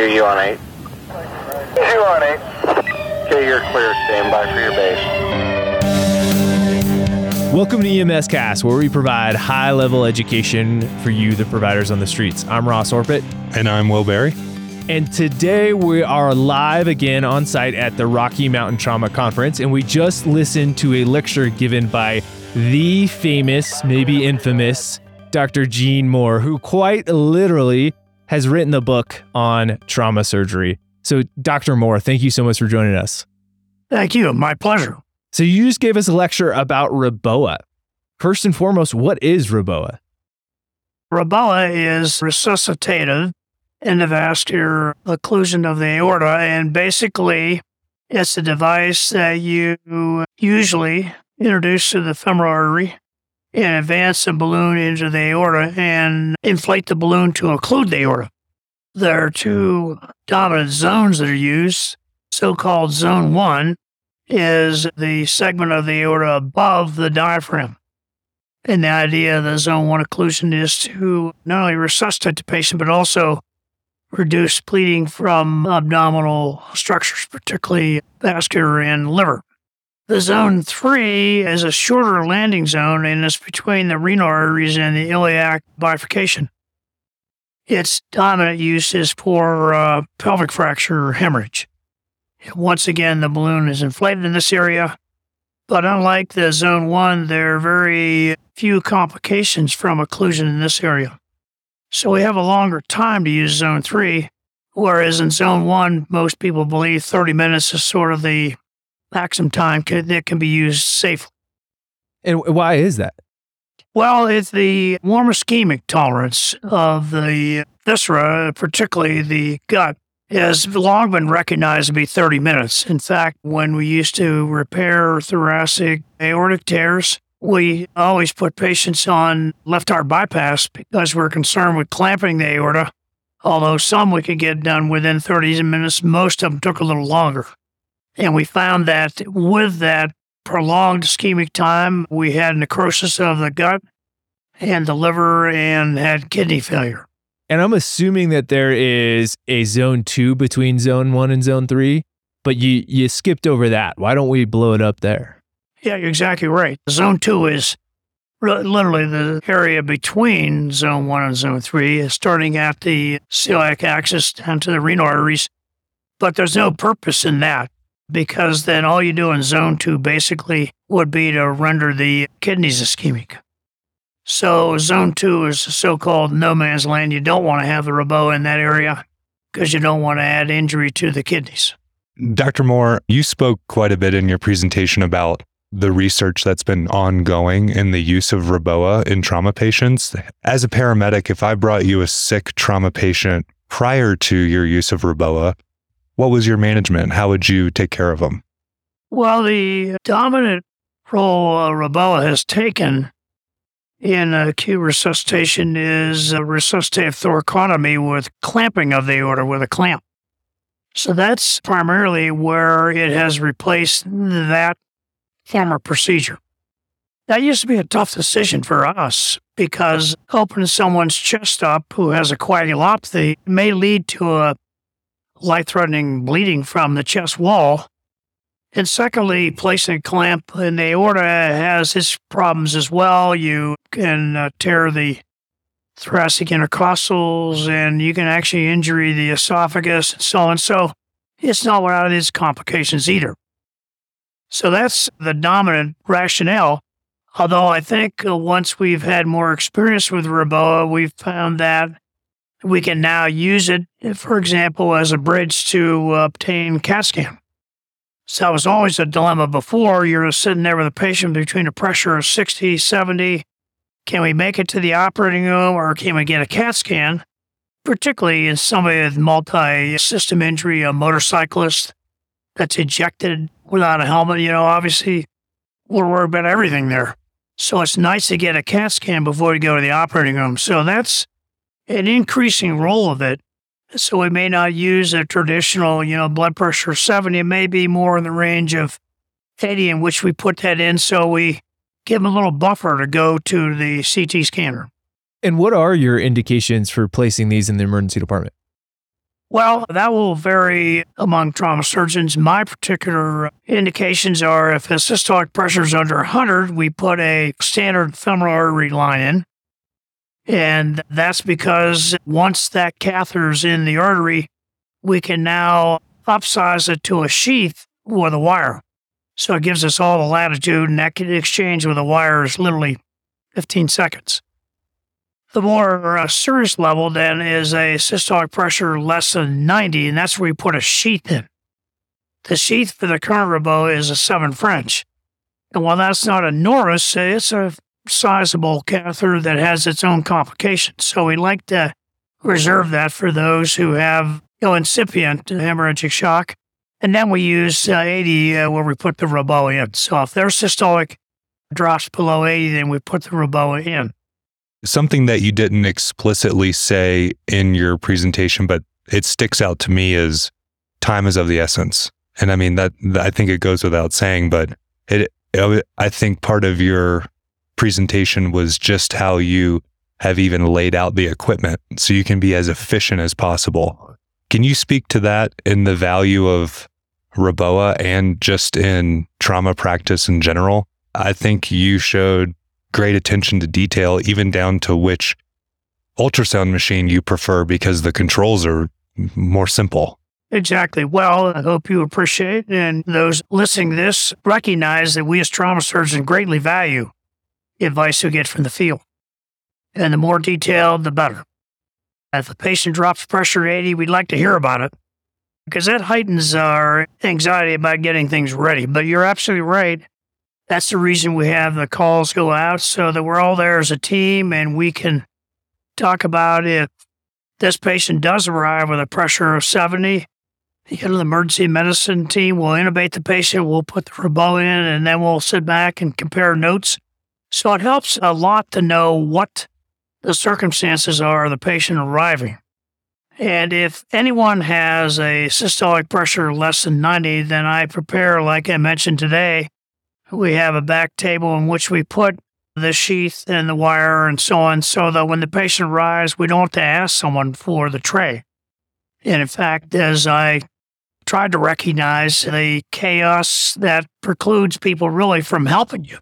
You on 8? You on 8? Okay, you're clear. Stand by for your base. Welcome to EMS Cast, where we provide high level education for you, the providers on the streets. I'm Ross Orpit. And I'm Will Berry. And today we are live again on site at the Rocky Mountain Trauma Conference. And we just listened to a lecture given by the famous, maybe infamous, Dr. Gene Moore, who quite literally has written the book on trauma surgery. So, Dr. Moore, thank you so much for joining us. Thank you. My pleasure. So, you just gave us a lecture about REBOA. First and foremost, what is REBOA? REBOA is resuscitative endovascular occlusion of the aorta, and basically, it's a device that you usually introduce to the femoral artery advance the balloon into the aorta and inflate the balloon to occlude the aorta. There are two dominant zones that are used. So called zone one is the segment of the aorta above the diaphragm. And the idea of the zone one occlusion is to not only resuscitate the patient, but also reduce bleeding from abdominal structures, particularly vascular and liver. The zone three is a shorter landing zone and is between the renal arteries and the iliac bifurcation. Its dominant use is for uh, pelvic fracture or hemorrhage. Once again, the balloon is inflated in this area, but unlike the zone one, there are very few complications from occlusion in this area. So we have a longer time to use zone three, whereas in zone one, most people believe 30 minutes is sort of the maximum time that can be used safely. And why is that? Well, it's the warm ischemic tolerance of the viscera, particularly the gut, has long been recognized to be 30 minutes. In fact, when we used to repair thoracic aortic tears, we always put patients on left heart bypass because we're concerned with clamping the aorta. Although some we could get done within 30 minutes, most of them took a little longer. And we found that with that prolonged ischemic time, we had necrosis of the gut and the liver and had kidney failure. And I'm assuming that there is a zone two between zone one and zone three, but you, you skipped over that. Why don't we blow it up there? Yeah, you're exactly right. Zone two is literally the area between zone one and zone three, starting at the celiac axis down to the renal arteries. But there's no purpose in that because then all you do in zone two basically would be to render the kidneys ischemic. So zone two is so called no man's land. You don't want to have the REBOA in that area because you don't want to add injury to the kidneys. Dr. Moore, you spoke quite a bit in your presentation about the research that's been ongoing in the use of REBOA in trauma patients. As a paramedic, if I brought you a sick trauma patient prior to your use of REBOA, what was your management? How would you take care of them? Well, the dominant role uh, REBOA has taken in acute resuscitation is resuscitative thoracotomy with clamping of the aorta with a clamp. So that's primarily where it has replaced that former procedure. That used to be a tough decision for us because opening someone's chest up who has a coagulopathy may lead to a life threatening bleeding from the chest wall. And secondly, placing a clamp in the aorta has its problems as well. You can uh, tear the thoracic intercostals and you can actually injure the esophagus and so on. So it's not without its complications either. So that's the dominant rationale. Although I think uh, once we've had more experience with REBOA, we've found that we can now use it, for example, as a bridge to obtain CAT scan. So it was always a dilemma before. You're sitting there with a patient between a pressure of 60, 70. Can we make it to the operating room or can we get a CAT scan? Particularly in somebody with multi system injury, a motorcyclist that's ejected without a helmet. You know, obviously, we're worried about everything there. So it's nice to get a CAT scan before you go to the operating room. So that's an increasing role of it. So we may not use a traditional, you know, blood pressure 70. It may be more in the range of 80 in which we put that in. So we give them a little buffer to go to the CT scanner. And what are your indications for placing these in the emergency department? Well, that will vary among trauma surgeons. My particular indications are if a systolic pressure is under 100, we put a standard femoral artery line in. And that's because once that catheter is in the artery, we can now upsize it to a sheath with a wire. So it gives us all the latitude, and that can exchange with a wire is literally 15 seconds. The more uh, serious level then is a systolic pressure less than 90, and that's where we put a sheath in. The sheath for the current Reboa is a 7 French. And while that's not a enormous, it's a sizable catheter that has its own complications. So we like to reserve that for those who have you know, incipient hemorrhagic shock. And then we use uh, 80 uh, where we put the Reboa in. So if their systolic drops below 80, then we put the Reboa in something that you didn't explicitly say in your presentation, but it sticks out to me is time is of the essence. And I mean that I think it goes without saying, but it I think part of your presentation was just how you have even laid out the equipment so you can be as efficient as possible. Can you speak to that in the value of Reboa and just in trauma practice in general? I think you showed great attention to detail, even down to which ultrasound machine you prefer because the controls are more simple. Exactly. Well, I hope you appreciate and those listening this recognize that we as trauma surgeons greatly value advice we get from the field. And the more detailed, the better. If a patient drops pressure 80, we'd like to hear about it because that heightens our anxiety about getting things ready. But you're absolutely right. That's the reason we have the calls go out so that we're all there as a team and we can talk about if this patient does arrive with a pressure of 70. You know, the emergency medicine team will intubate the patient, we'll put the Reboa in, and then we'll sit back and compare notes. So it helps a lot to know what the circumstances are of the patient arriving. And if anyone has a systolic pressure less than 90, then I prepare, like I mentioned today, we have a back table in which we put the sheath and the wire and so on, so that when the patient arrives, we don't have to ask someone for the tray. And in fact, as I tried to recognize the chaos that precludes people really from helping you,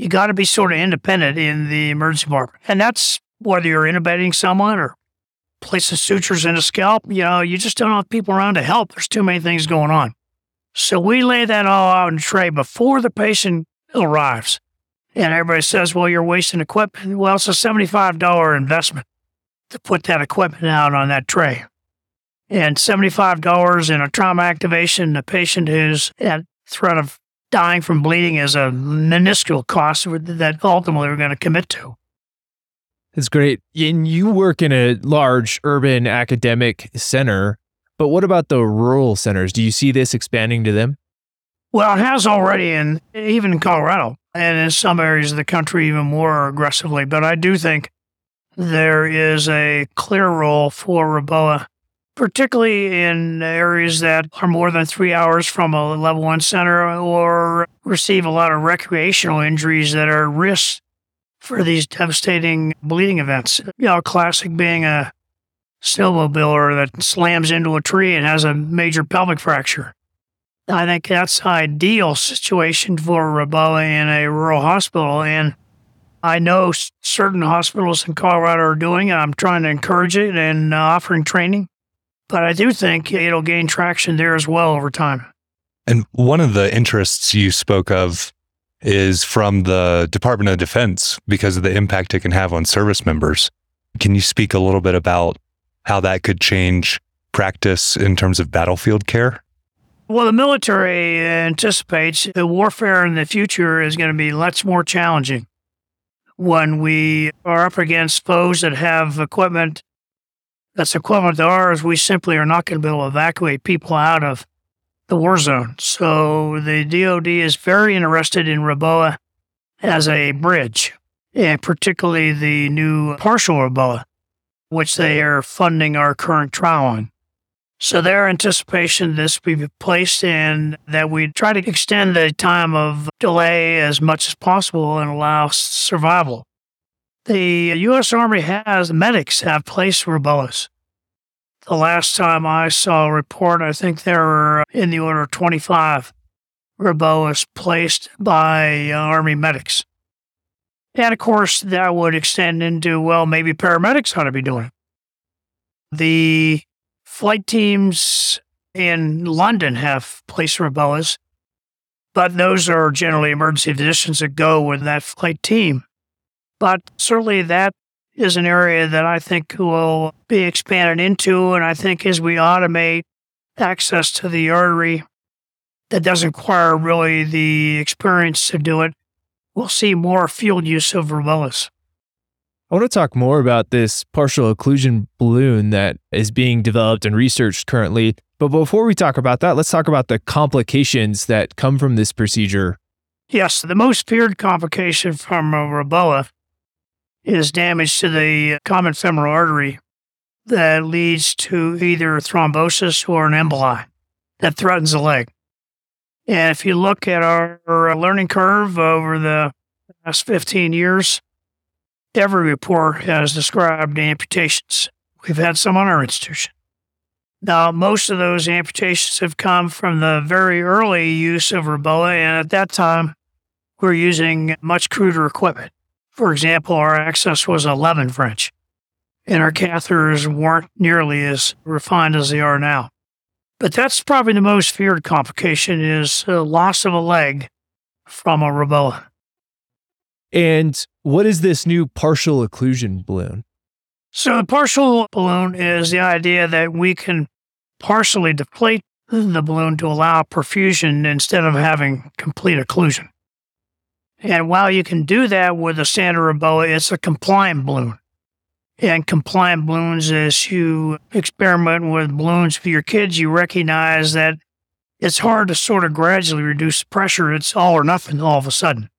you got to be sort of independent in the emergency department. And that's whether you're intubating someone or placing sutures in a scalp, you know, you just don't have people around to help. There's too many things going on. So we lay that all out in a tray before the patient arrives. And everybody says, well, you're wasting equipment. Well, it's a $75 investment to put that equipment out on that tray. And $75 in a trauma activation, a patient who's at threat of dying from bleeding is a minuscule cost that ultimately we're going to commit to. That's great. And you work in a large urban academic center. But what about the rural centers? Do you see this expanding to them? Well, it has already, in even in Colorado, and in some areas of the country even more aggressively. But I do think there is a clear role for Reboa, particularly in areas that are more than three hours from a level one center or receive a lot of recreational injuries that are risks for these devastating bleeding events. You know, classic being a snowmobiler that slams into a tree and has a major pelvic fracture. I think that's ideal situation for a Reboa in a rural hospital. And I know certain hospitals in Colorado are doing it. I'm trying to encourage it and uh, offering training. But I do think it'll gain traction there as well over time. And one of the interests you spoke of is from the Department of Defense because of the impact it can have on service members. Can you speak a little bit about how that could change practice in terms of battlefield care? Well, the military anticipates that warfare in the future is going to be lots more challenging when we are up against foes that have equipment that's equivalent to ours. We simply are not going to be able to evacuate people out of the war zone. So the DoD is very interested in Reboa as a bridge, and particularly the new partial Reboa which they are funding our current trial on. So their anticipation this be placed in that we try to extend the time of delay as much as possible and allow survival. The U.S. Army has medics have placed Reboas. the last time I saw a report, I think there were in the order of 25 REBOAs placed by uh, Army medics. And of course, that would extend into, well, maybe paramedics ought to be doing it. The flight teams in London have placed REBOAs, but those are generally emergency physicians that go with that flight team. But certainly that is an area that I think will be expanded into. And I think as we automate access to the artery that doesn't require really the experience to do it, we'll see more field use of REBOAs. I want to talk more about this partial occlusion balloon that is being developed and researched currently. But before we talk about that, let's talk about the complications that come from this procedure. Yes, the most feared complication from a REBOA is damage to the common femoral artery that leads to either thrombosis or an emboli that threatens the leg. And if you look at our, learning curve over the last 15 years, every report has described amputations. We've had some on our institution. Now, most of those amputations have come from the very early use of REBOA, and at that time, we we're using much cruder equipment. For example, our access was 11 French, and our catheters weren't nearly as refined as they are now. But that's probably the most feared complication is uh, loss of a leg from a REBOA. And what is this new partial occlusion balloon? So the partial balloon is the idea that we can partially deflate the balloon to allow perfusion instead of having complete occlusion. And while you can do that with a standard REBOA, it's a compliant balloon. And compliant balloons, as you experiment with balloons for your kids, you recognize that it's hard to sort of gradually reduce the pressure. It's all or nothing all of a sudden.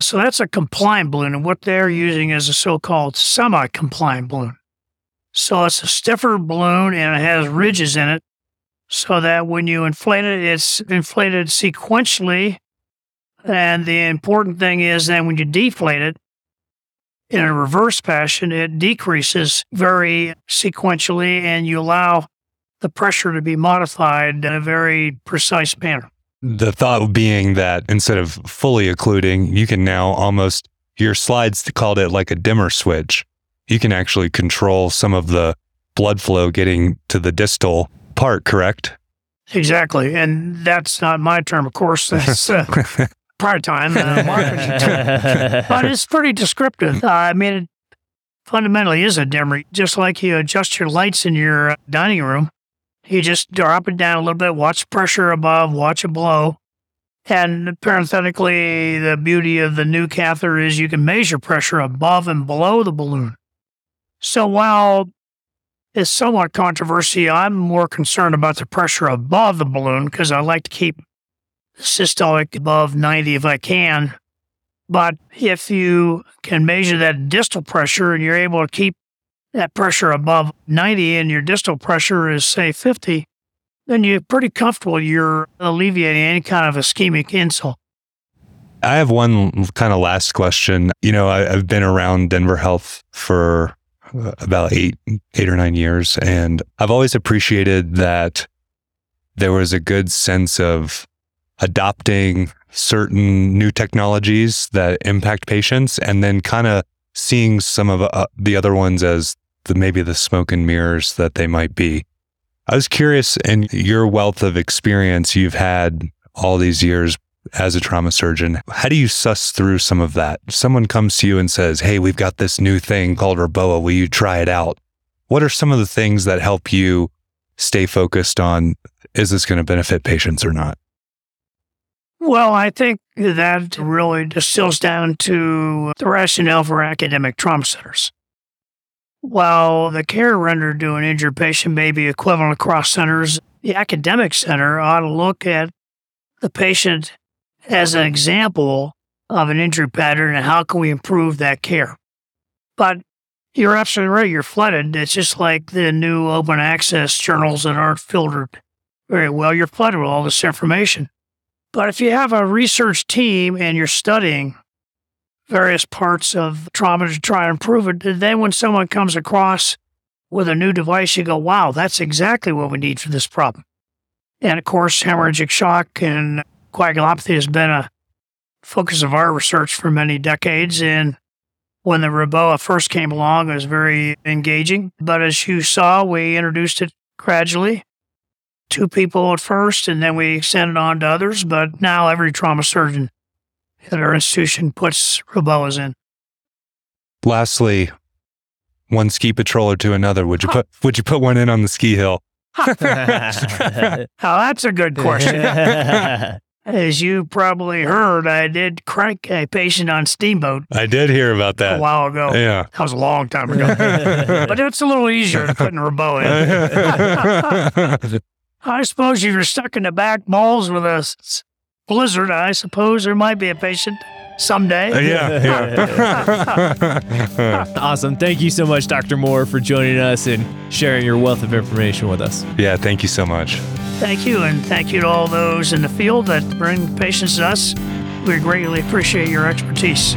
So that's a compliant balloon. And what they're using is a so called semi compliant balloon. So it's a stiffer balloon and it has ridges in it so that when you inflate it, it's inflated sequentially and the important thing is then when you deflate it in a reverse fashion, it decreases very sequentially and you allow the pressure to be modified in a very precise manner. The thought being that instead of fully occluding, you can now almost, your slides called it like a dimmer switch. You can actually control some of the blood flow getting to the distal part, correct? Exactly. And that's not my term, of course. That's uh, Prytime uh, marketing but it's pretty descriptive. Uh, I mean, it fundamentally is a dimmer. Just like you adjust your lights in your uh, dining room, you just drop it down a little bit, watch pressure above, watch it below. And parenthetically, the beauty of the new catheter is you can measure pressure above and below the balloon. So while it's somewhat controversial, I'm more concerned about the pressure above the balloon because I like to keep systolic above 90 if I can. But if you can measure that distal pressure and you're able to keep that pressure above 90 and your distal pressure is, say, 50, then you're pretty comfortable you're alleviating any kind of ischemic insult. I have one kind of last question. You know, I, have been around Denver Health for uh, about eight, eight or nine years, and I've always appreciated that there was a good sense of adopting certain new technologies that impact patients and then kind of seeing some of uh, the other ones as the maybe the smoke and mirrors that they might be. I was curious in your wealth of experience you've had all these years as a trauma surgeon, how do you suss through some of that? Someone comes to you and says, Hey, we've got this new thing called REBOA. Will you try it out? What are some of the things that help you stay focused on is this going to benefit patients or not? Well, I think that really distills down to the rationale for academic trauma centers. While the care rendered to an injured patient may be equivalent across centers, the academic center ought to look at the patient as an example of an injury pattern and how can we improve that care. But you're absolutely right, you're flooded. It's just like the new open access journals that aren't filtered very well. You're flooded with all this information. But if you have a research team and you're studying various parts of trauma to try and improve it, then when someone comes across with a new device, you go, wow, that's exactly what we need for this problem. And of course, hemorrhagic shock and coagulopathy has been a focus of our research for many decades. And when the Reboa first came along, it was very engaging. But as you saw, we introduced it gradually. Two people at first, and then we extended on to others. But now every trauma surgeon at our institution puts Reboas in. Lastly, one ski patroller to another. Would you put would you put one in on the ski hill? Now, that's a good question. As you probably heard, I did crank a patient on Steamboat I did hear about that a while ago. Yeah. That was a long time ago. but it's a little easier to put in Reboa in. I suppose if you're stuck in the back malls with a blizzard, I suppose there might be a patient someday. Uh, yeah, yeah. awesome. Thank you so much, Dr. Moore, for joining us and sharing your wealth of information with us. yeah, thank you so much. Thank you, and thank you to all those in the field that bring patients to us. We greatly appreciate your expertise.